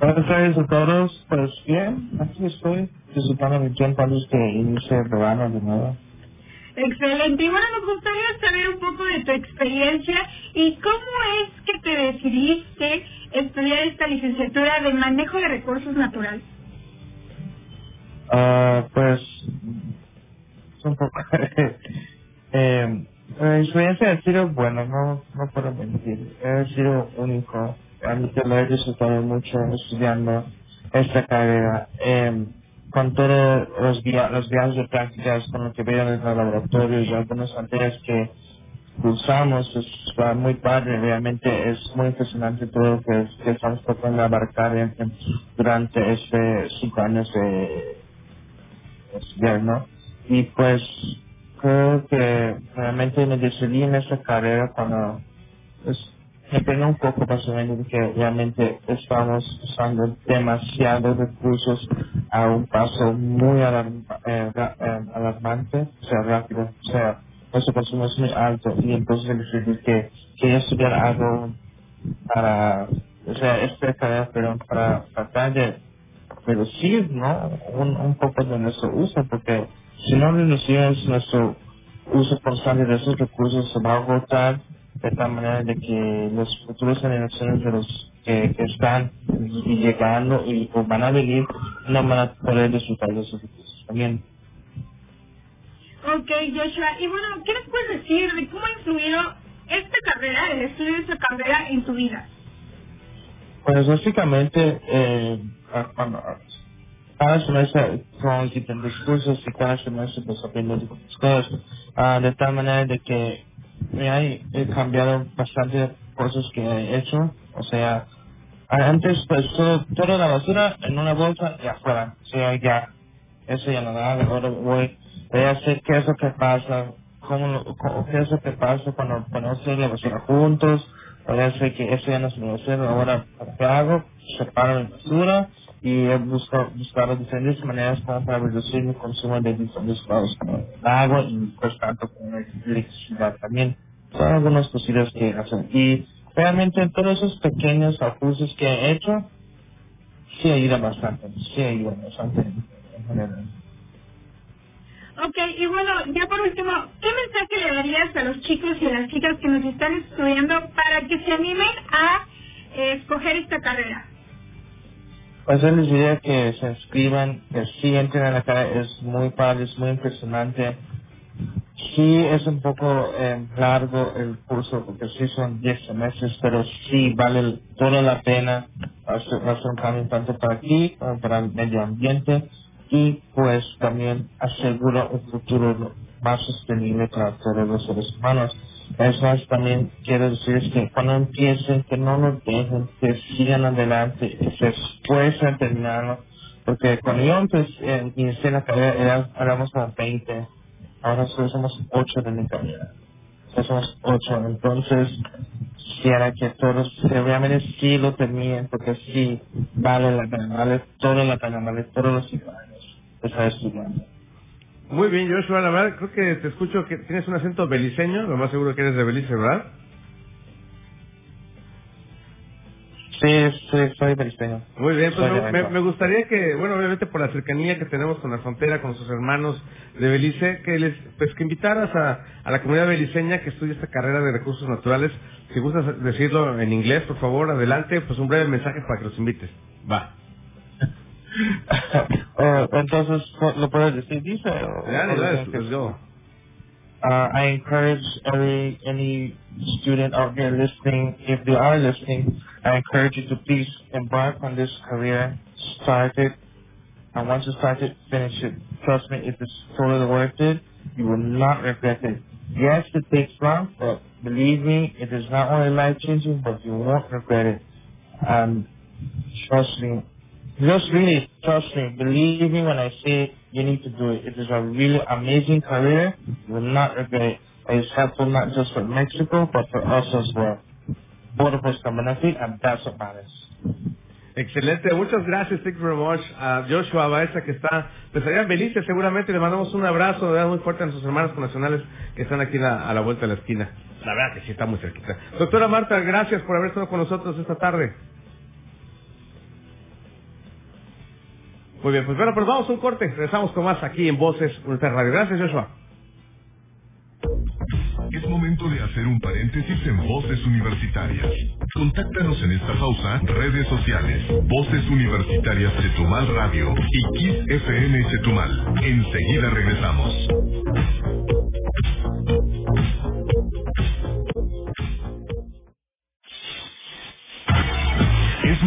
Buenas tardes a todos, pues bien, aquí estoy disfrutando mi tiempo antes que inicie el programa de nuevo. Excelente. Y bueno, nos gustaría saber un poco de tu experiencia y cómo es que te decidiste estudiar esta licenciatura de manejo de recursos naturales. Ah, pues, un poco. eh, mi experiencia ha sido buena, no, no puedo mentir. Ha sido único. A mí te lo he disfrutado mucho estudiando esta carrera. Eh, con todos los, los viajes de prácticas, con lo que veo en el laboratorio y algunas materias que usamos, es muy padre, realmente es muy impresionante todo lo que, estamos tratando de abarcar durante este cinco años de estudiar. Y pues creo que realmente me decidí en esta carrera cuando pues, me un poco básicamente que realmente estamos usando demasiados recursos a un paso muy eh, eh, alarmante, o sea, rápido, o sea, nuestro consumo es muy alto y entonces decidí que quería estudiar algo para, o sea, esta carrera, pero para tratar de reducir, ¿no? Un, un poco de nuestro uso, porque si no reducimos nuestro uso constante de esos recursos se va a agotar de tal manera de que los futuros generaciones de los que, están y llegando y van a venir no van a poder disfrutar de esos recursos también. Ok, Joshua. Y bueno, ¿qué nos puedes decir de cómo ha influido esta carrera, el estudio de esta carrera en tu vida? Pues básicamente, eh, cuando cada semestre son diferentes cursos y cada semestre pues aprendo diferentes cosas, uh, de tal manera de que me he cambiado bastante cosas que he hecho. O sea, antes pues todo, toda la basura en una bolsa y afuera. O sea, ya, eso ya no da. Ahora voy, voy a hacer qué es lo que pasa, cómo, cómo qué es lo que pasa cuando ponemos la basura juntos. Voy a hacer que eso ya no se a hacer. Ahora, ¿qué hago? Separo la basura y he buscado, buscado diferentes maneras como para reducir mi consumo de diferentes como agua y pues tanto como electricidad también. Son algunas cosillas que hacen. Y realmente en todos esos pequeños ajustes que he hecho, sí ayuda bastante, sí ayuda bastante en general. Ok, y bueno, ya por último, ¿qué mensaje le darías a los chicos y a las chicas que nos están estudiando para que se animen a eh, escoger esta carrera? Pues les diría que se inscriban, que sí entren a la cara, es muy padre, es muy impresionante. Sí, es un poco eh, largo el curso porque sí son 10 semestres, pero sí vale toda la pena hacer, un cambio tanto para aquí como para el medio ambiente y pues también asegura un futuro más sostenible para todos los seres humanos. Es más, también quiero decir que cuando empiecen, que no nos dejen, que sigan adelante y se esfuercen terminarlo. Porque cuando yo empecé, eh, inicié la carrera, éramos como 20 ahora solo somos ocho de mi carrera. somos ocho, entonces quisiera que todos realmente sí lo tenían, porque sí vale la pena, vale toda la pena, vale todos los cinco años estar estudiando. Muy bien, Joshua, la verdad creo que te escucho que tienes un acento beliceño, lo más seguro que eres de Belice, ¿verdad? Sí, sí, soy beliceño. Muy bien, pues me, me, gustaría que, bueno, obviamente por la cercanía que tenemos con la frontera, con sus hermanos de Belice, que les, pues que invitaras a, a la comunidad beliceña que estudia esta carrera de recursos naturales. Si gustas decirlo en inglés, por favor, adelante, pues un breve mensaje para que los invites. Va. uh, entonces, ¿lo puedes decir? Dice. Dale, dale, let's go. Uh, I encourage every any student out there listening, if they are listening, I encourage you to please embark on this career, start it, and once you start it, finish it. Trust me, if it's totally worth it, you will not regret it. Yes, it takes long, but believe me, it is not only life changing, but you won't regret it. And trust me, just really trust me, believe me when I say you need to do it. It is a really amazing career. You will not regret it. It is helpful not just for Mexico, but for us as well. Both of us can benefit, and that's what matters. Excelente, muchas gracias, thank you very much. A Joshua Baeza, que está, pues allá en Belice, seguramente le mandamos un abrazo muy fuerte a nuestros hermanos nacionales que están aquí a la vuelta de la esquina. La verdad que sí está muy cerquita. Doctora Marta, gracias por haber estado con nosotros esta tarde. Muy bien, pues bueno, pues vamos a un corte. Regresamos con más aquí en Voces Ultra Radio. Gracias, Joshua. Es momento de hacer un paréntesis en Voces Universitarias. Contáctanos en esta pausa, redes sociales, Voces Universitarias Chetumal Radio y Kiss FM Chetumal. Enseguida regresamos.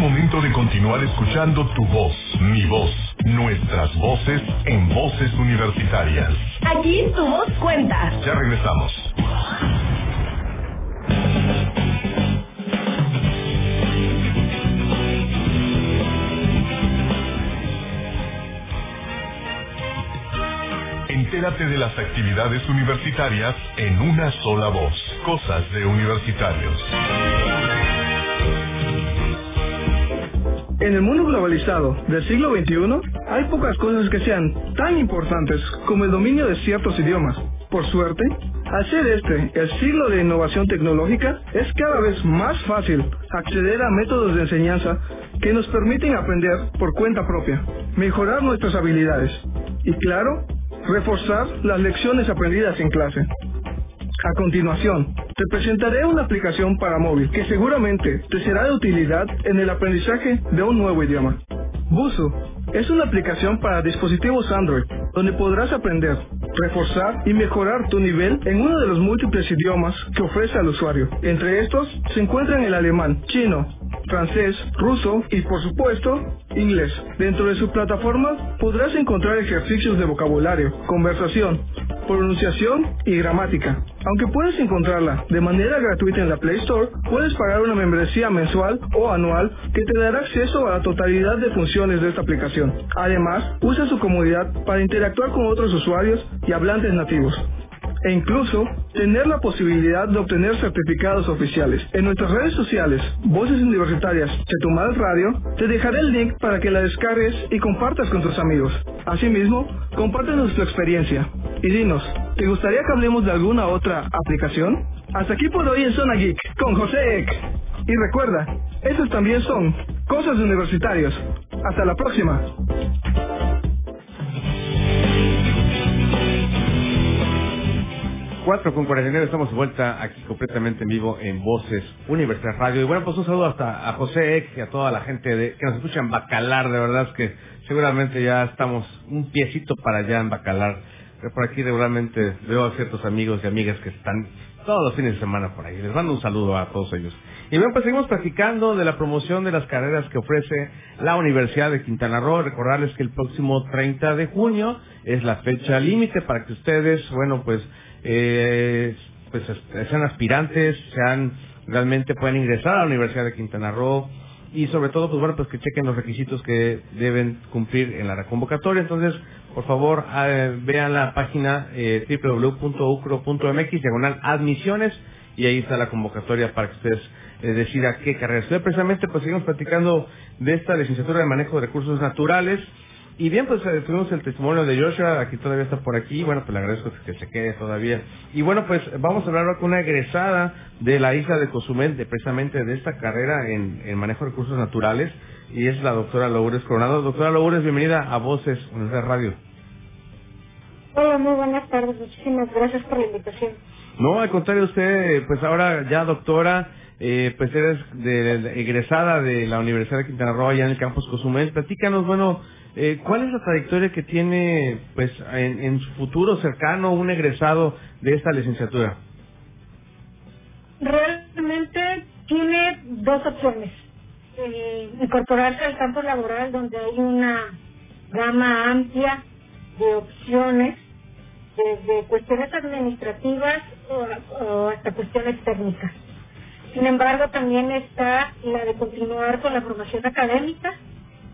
Momento de continuar escuchando tu voz, mi voz, nuestras voces en Voces Universitarias. Aquí tu voz cuenta. Ya regresamos. Entérate de las actividades universitarias en una sola voz. Cosas de universitarios. En el mundo globalizado del siglo XXI, hay pocas cosas que sean tan importantes como el dominio de ciertos idiomas. Por suerte, al ser este el siglo de innovación tecnológica, es cada vez más fácil acceder a métodos de enseñanza que nos permiten aprender por cuenta propia, mejorar nuestras habilidades y, claro, reforzar las lecciones aprendidas en clase. A continuación, te presentaré una aplicación para móvil que seguramente te será de utilidad en el aprendizaje de un nuevo idioma. Busu es una aplicación para dispositivos Android donde podrás aprender, reforzar y mejorar tu nivel en uno de los múltiples idiomas que ofrece al usuario. Entre estos se encuentran el alemán, chino, francés, ruso y por supuesto inglés. Dentro de su plataforma podrás encontrar ejercicios de vocabulario, conversación, pronunciación y gramática. Aunque puedes encontrarla de manera gratuita en la Play Store, puedes pagar una membresía mensual o anual que te dará acceso a la totalidad de funciones de esta aplicación. Además, usa su comodidad para interactuar con otros usuarios y hablantes nativos e incluso tener la posibilidad de obtener certificados oficiales. En nuestras redes sociales, Voces Universitarias Chetumal Radio, te dejaré el link para que la descargues y compartas con tus amigos. Asimismo, compártenos tu experiencia y dinos, ¿te gustaría que hablemos de alguna otra aplicación? Hasta aquí por hoy en Zona Geek con José Eck. Y recuerda, esos también son cosas universitarios. Hasta la próxima. 4 con 49 estamos de vuelta aquí completamente en vivo en Voces Universidad Radio. Y bueno, pues un saludo hasta a José Eck y a toda la gente de, que nos escucha en Bacalar. De verdad es que seguramente ya estamos un piecito para allá en Bacalar. por aquí regularmente veo a ciertos amigos y amigas que están todos los fines de semana por ahí. Les mando un saludo a todos ellos. Y bueno, pues seguimos platicando de la promoción de las carreras que ofrece la Universidad de Quintana Roo. Recordarles que el próximo 30 de junio es la fecha límite para que ustedes, bueno, pues, eh, pues sean aspirantes, sean realmente puedan ingresar a la Universidad de Quintana Roo y sobre todo, pues bueno, pues que chequen los requisitos que deben cumplir en la convocatoria. Entonces, por favor, eh, vean la página eh, www.ucro.mx, diagonal admisiones, y ahí está la convocatoria para que ustedes eh, decida qué carrera estudiar. Precisamente, pues seguimos platicando de esta licenciatura de manejo de recursos naturales. Y bien, pues eh, tuvimos el testimonio de Joshua, aquí todavía está por aquí, bueno, pues le agradezco que se quede todavía. Y bueno, pues vamos a hablar ahora con una egresada de la isla de Cozumel, de, precisamente de esta carrera en, en manejo de recursos naturales, y es la doctora Lourdes Coronado. Doctora Lourdes, bienvenida a Voces Universidad Radio. Hola, muy buenas tardes, muchísimas gracias por la invitación. No, al contrario, usted, pues ahora ya doctora, eh, pues eres de, egresada de la Universidad de Quintana Roo, allá en el campus Cozumel. Platícanos, bueno, eh, ¿cuál es la trayectoria que tiene, pues, en, en su futuro cercano un egresado de esta licenciatura? Realmente tiene dos opciones. Eh, incorporarse al campo laboral donde hay una gama amplia de opciones, desde cuestiones administrativas o, hasta cuestiones técnicas. Sin embargo, también está la de continuar con la formación académica,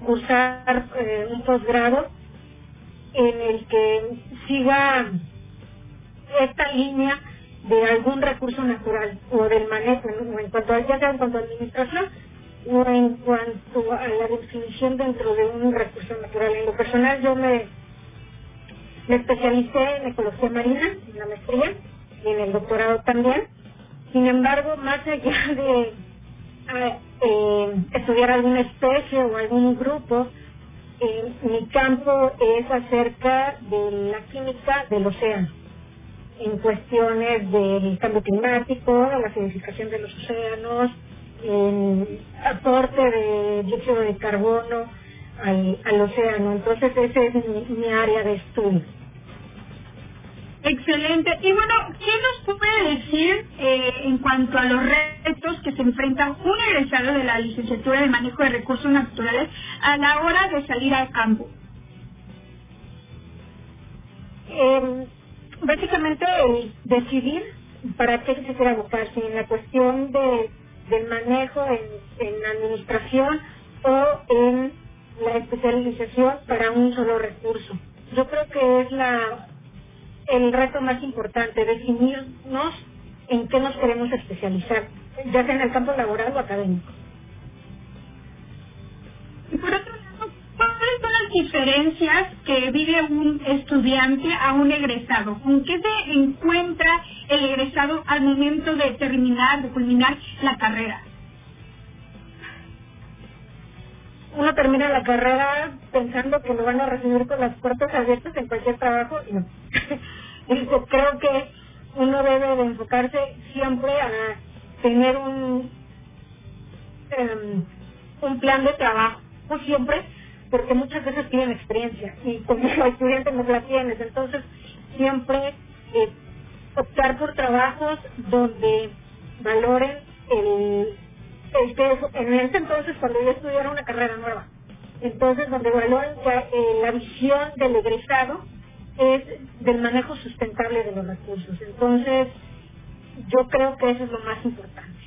cursar eh, un posgrado en el que siga esta línea de algún recurso natural o del manejo, o en cuanto a, ya sea en cuanto a administración o en cuanto a la definición dentro de un recurso natural. En lo personal yo me, me especialicé en ecología marina, en la maestría y en el doctorado también. Sin embargo, más allá de eh, estudiar alguna especie o algún grupo, eh, mi campo es acerca de la química del océano, en cuestiones del cambio climático, la acidificación de los océanos, el aporte de dióxido de carbono al, al océano. Entonces, esa es mi, mi área de estudio. Excelente. Y bueno, ¿qué nos puede decir eh, en cuanto a los retos que se enfrentan un egresado de la licenciatura de manejo de recursos naturales a la hora de salir al campo? Eh, básicamente, el decidir para qué se quiere abocarse en la cuestión de, del manejo en, en administración o en la especialización para un solo recurso. Yo creo que es la el reto más importante, definirnos en qué nos queremos especializar, ya sea en el campo laboral o académico. Y por otro lado, ¿cuáles son las diferencias que vive un estudiante a un egresado? ¿Con qué se encuentra el egresado al momento de terminar, de culminar la carrera? Uno termina la carrera pensando que lo van a recibir con las puertas abiertas en cualquier trabajo y no. creo que uno debe de enfocarse siempre a tener un um, un plan de trabajo siempre porque muchas veces piden experiencia y como estudiante no la tienes entonces siempre eh, optar por trabajos donde valoren el, que en ese entonces cuando yo estudiara una carrera nueva entonces donde valoren que, eh, la visión del egresado es del manejo sustentable de los recursos. Entonces, yo creo que eso es lo más importante.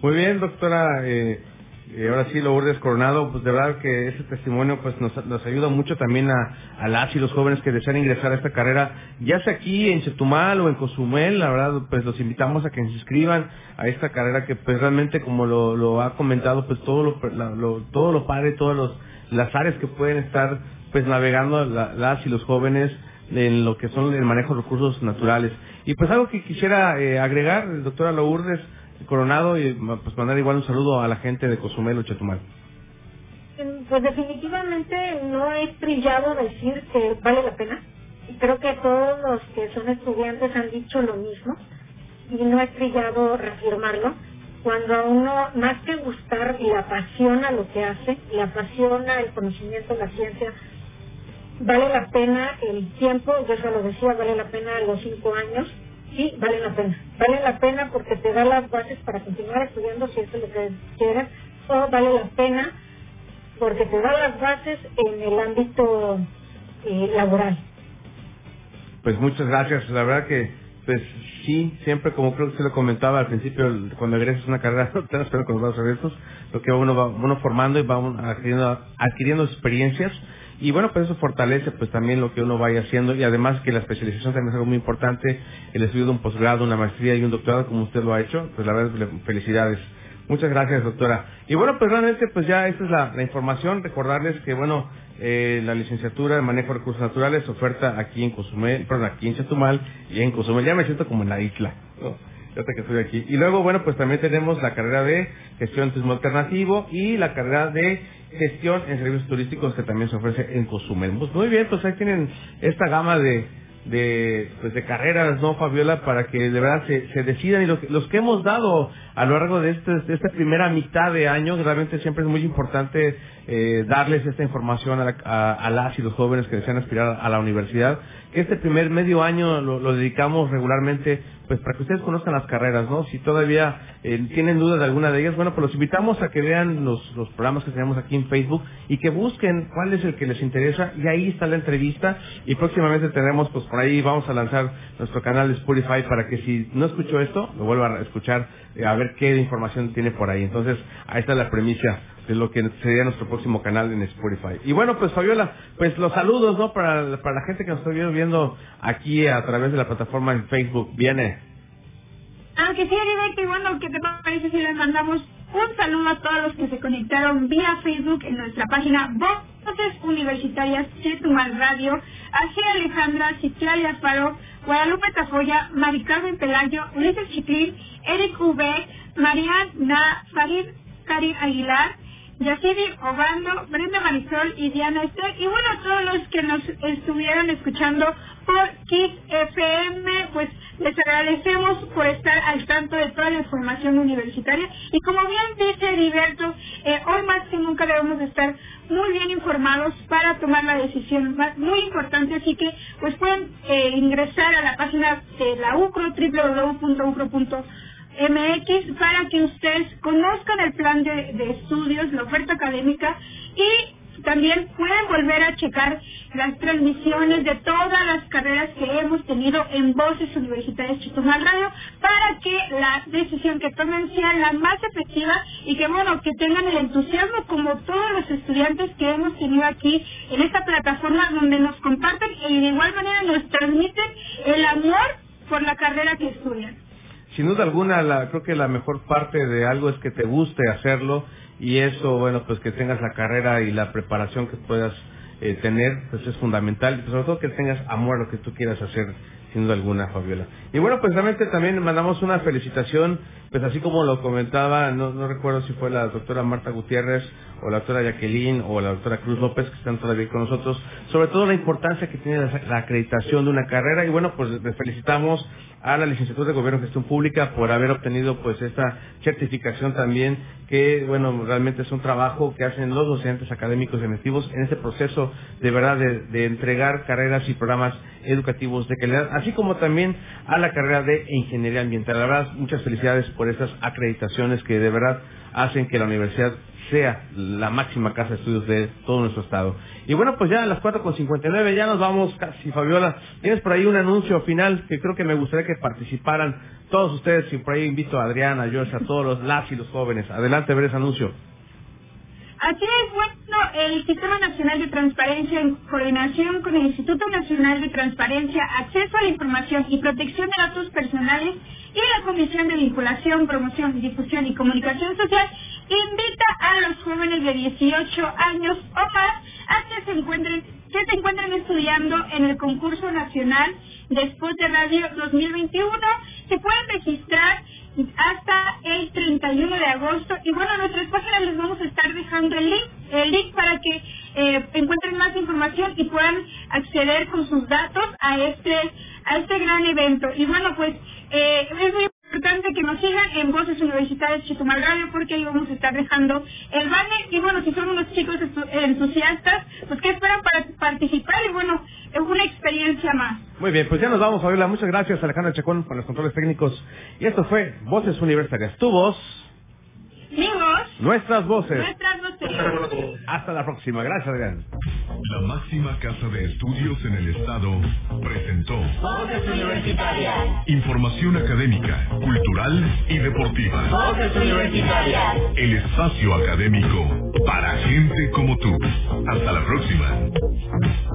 Muy bien, doctora. Eh, eh, ahora sí, Lourdes Coronado, pues de verdad que ese testimonio pues nos, nos ayuda mucho también a, a las y los jóvenes que desean ingresar a esta carrera, ya sea aquí en Chetumal o en Cozumel, la verdad pues los invitamos a que se inscriban a esta carrera que pues realmente como lo, lo ha comentado pues todo lo, la, lo todo lo padre, todas los, las áreas que pueden estar pues navegando la, las y los jóvenes en lo que son el manejo de recursos naturales. Y pues algo que quisiera eh, agregar, doctora Lourdes, Coronado y pues mandar igual un saludo a la gente de Cozumel o Chetumal. Pues definitivamente no es trillado decir que vale la pena. Creo que todos los que son estudiantes han dicho lo mismo y no es trillado reafirmarlo. cuando a uno, más que gustar, le apasiona lo que hace, le apasiona el conocimiento, la ciencia, vale la pena el tiempo, yo se lo decía, vale la pena los cinco años, sí, vale la pena. Vale la pena porque te da las bases para continuar estudiando si eso es lo que quieres, o vale la pena porque te da las bases en el ámbito eh, laboral. Pues muchas gracias. La verdad que, pues sí, siempre como creo que se lo comentaba al principio, cuando egresas una carrera, no te con los brazos abiertos, lo que uno va uno formando y va adquiriendo, adquiriendo experiencias y bueno, pues eso fortalece pues también lo que uno vaya haciendo y además que la especialización también es algo muy importante, el estudio de un posgrado, una maestría y un doctorado como usted lo ha hecho, pues la verdad felicidades. Muchas gracias, doctora. Y bueno, pues realmente pues ya esta es la, la información. Recordarles que bueno, eh, la licenciatura de manejo de recursos naturales oferta aquí en Cozumel, perdón, aquí en Chetumal y en Cozumel. Ya me siento como en la isla. Que estoy aquí. Y luego, bueno, pues también tenemos la carrera de gestión turismo alternativo y la carrera de gestión en servicios turísticos que también se ofrece en Cozumel. Pues muy bien, pues ahí tienen esta gama de de pues de carreras, ¿no, Fabiola? Para que de verdad se, se decidan y los, los que hemos dado a lo largo de, este, de esta primera mitad de año, realmente siempre es muy importante eh, darles esta información a, a, las y los jóvenes que desean aspirar a la universidad. Este primer medio año lo, lo dedicamos regularmente pues para que ustedes conozcan las carreras, ¿no? Si todavía eh, tienen dudas de alguna de ellas, bueno, pues los invitamos a que vean los, los programas que tenemos aquí en Facebook y que busquen cuál es el que les interesa y ahí está la entrevista y próximamente tenemos, pues por ahí vamos a lanzar nuestro canal de Spotify para que si no escucho esto, lo vuelva a escuchar, eh, a ver qué información tiene por ahí. Entonces, ahí está la premisa de lo que sería nuestro próximo canal en Spotify. Y bueno, pues Fabiola, pues los saludos, ¿no? Para, para la gente que nos está viendo aquí a través de la plataforma en Facebook. Viene. Aunque sí, directo, y bueno, ¿qué te parece si les mandamos un saludo a todos los que se conectaron vía Facebook en nuestra página Voces Universitarias Chetumal Radio, a Alejandra, Ciclalia Faro, Guadalupe Tafoya, Mari Carmen Pelayo, Ulises Chiquín, Eric V, Mariana Farid Karim Aguilar, Yaciri Obando, Brenda Marisol y Diana Esther. Y bueno, todos los que nos estuvieron escuchando por Kiss FM, pues les agradecemos por estar al tanto de toda la información universitaria. Y como bien dice Heriberto, eh, hoy más que nunca debemos estar muy bien informados para tomar la decisión más, muy importante. Así que pues pueden eh, ingresar a la página de la UCRO, www.ucro.com MX para que ustedes conozcan el plan de, estudios, la oferta académica y también pueden volver a checar las transmisiones de todas las carreras que hemos tenido en Voces Universitarias Chetumal Radio para que la decisión que tomen sea la más efectiva y que bueno, que tengan el entusiasmo como todos los estudiantes que hemos tenido aquí en esta plataforma donde nos comparten y de igual manera nos transmiten el amor por la carrera que estudian sin duda alguna, la, creo que la mejor parte de algo es que te guste hacerlo y eso, bueno, pues que tengas la carrera y la preparación que puedas eh, tener, pues es fundamental y sobre todo que tengas amor a lo que tú quieras hacer, sin duda alguna, Fabiola. Y bueno, pues realmente también mandamos una felicitación, pues así como lo comentaba, no, no recuerdo si fue la doctora Marta Gutiérrez o la doctora Jacqueline o la doctora Cruz López que están todavía con nosotros, sobre todo la importancia que tiene la, la acreditación de una carrera y bueno, pues les felicitamos a la licenciatura de Gobierno y Gestión Pública por haber obtenido pues esta certificación también que bueno realmente es un trabajo que hacen los docentes académicos y administrativos en este proceso de verdad de, de entregar carreras y programas educativos de calidad así como también a la carrera de ingeniería ambiental. La verdad muchas felicidades por estas acreditaciones que de verdad hacen que la universidad sea la máxima casa de estudios de todo nuestro estado. Y bueno, pues ya a las 4.59 ya nos vamos casi, Fabiola. Tienes por ahí un anuncio final que creo que me gustaría que participaran todos ustedes y por ahí invito a Adriana, a George, a todos los las y los jóvenes. Adelante, ver ese anuncio. Así es, bueno, el Sistema Nacional de Transparencia en coordinación con el Instituto Nacional de Transparencia, Acceso a la Información y Protección de Datos Personales y la Comisión de Vinculación, Promoción, Difusión y Comunicación Social invita a los jóvenes de 18 años o más a que se encuentren que se encuentren estudiando en el concurso nacional de Spot de Radio 2021. Se pueden registrar hasta el 31 de agosto y bueno, en nuestras páginas les vamos a estar dejando el link, el link para que eh, encuentren más información y puedan acceder con sus datos a este a este gran evento. Y bueno, pues eh, es muy importante que nos sigan en Voces Universitarias Chetumal Radio porque ahí vamos a estar dejando el banner y bueno, si son unos chicos entusiastas, pues que esperan para participar y bueno, es una experiencia más. Muy bien, pues ya nos vamos, Fabiola. Muchas gracias, Alejandro Chacón, por los controles técnicos. Y esto fue Voces Universitarias. Tu voz. Nuestras voces. Nuestras voces. Hasta la próxima. Gracias, Adrián. La máxima casa de estudios en el estado presentó Voces Universitarias. Información académica, cultural y deportiva. Voces Universitarias. El espacio académico para gente como tú. Hasta la próxima.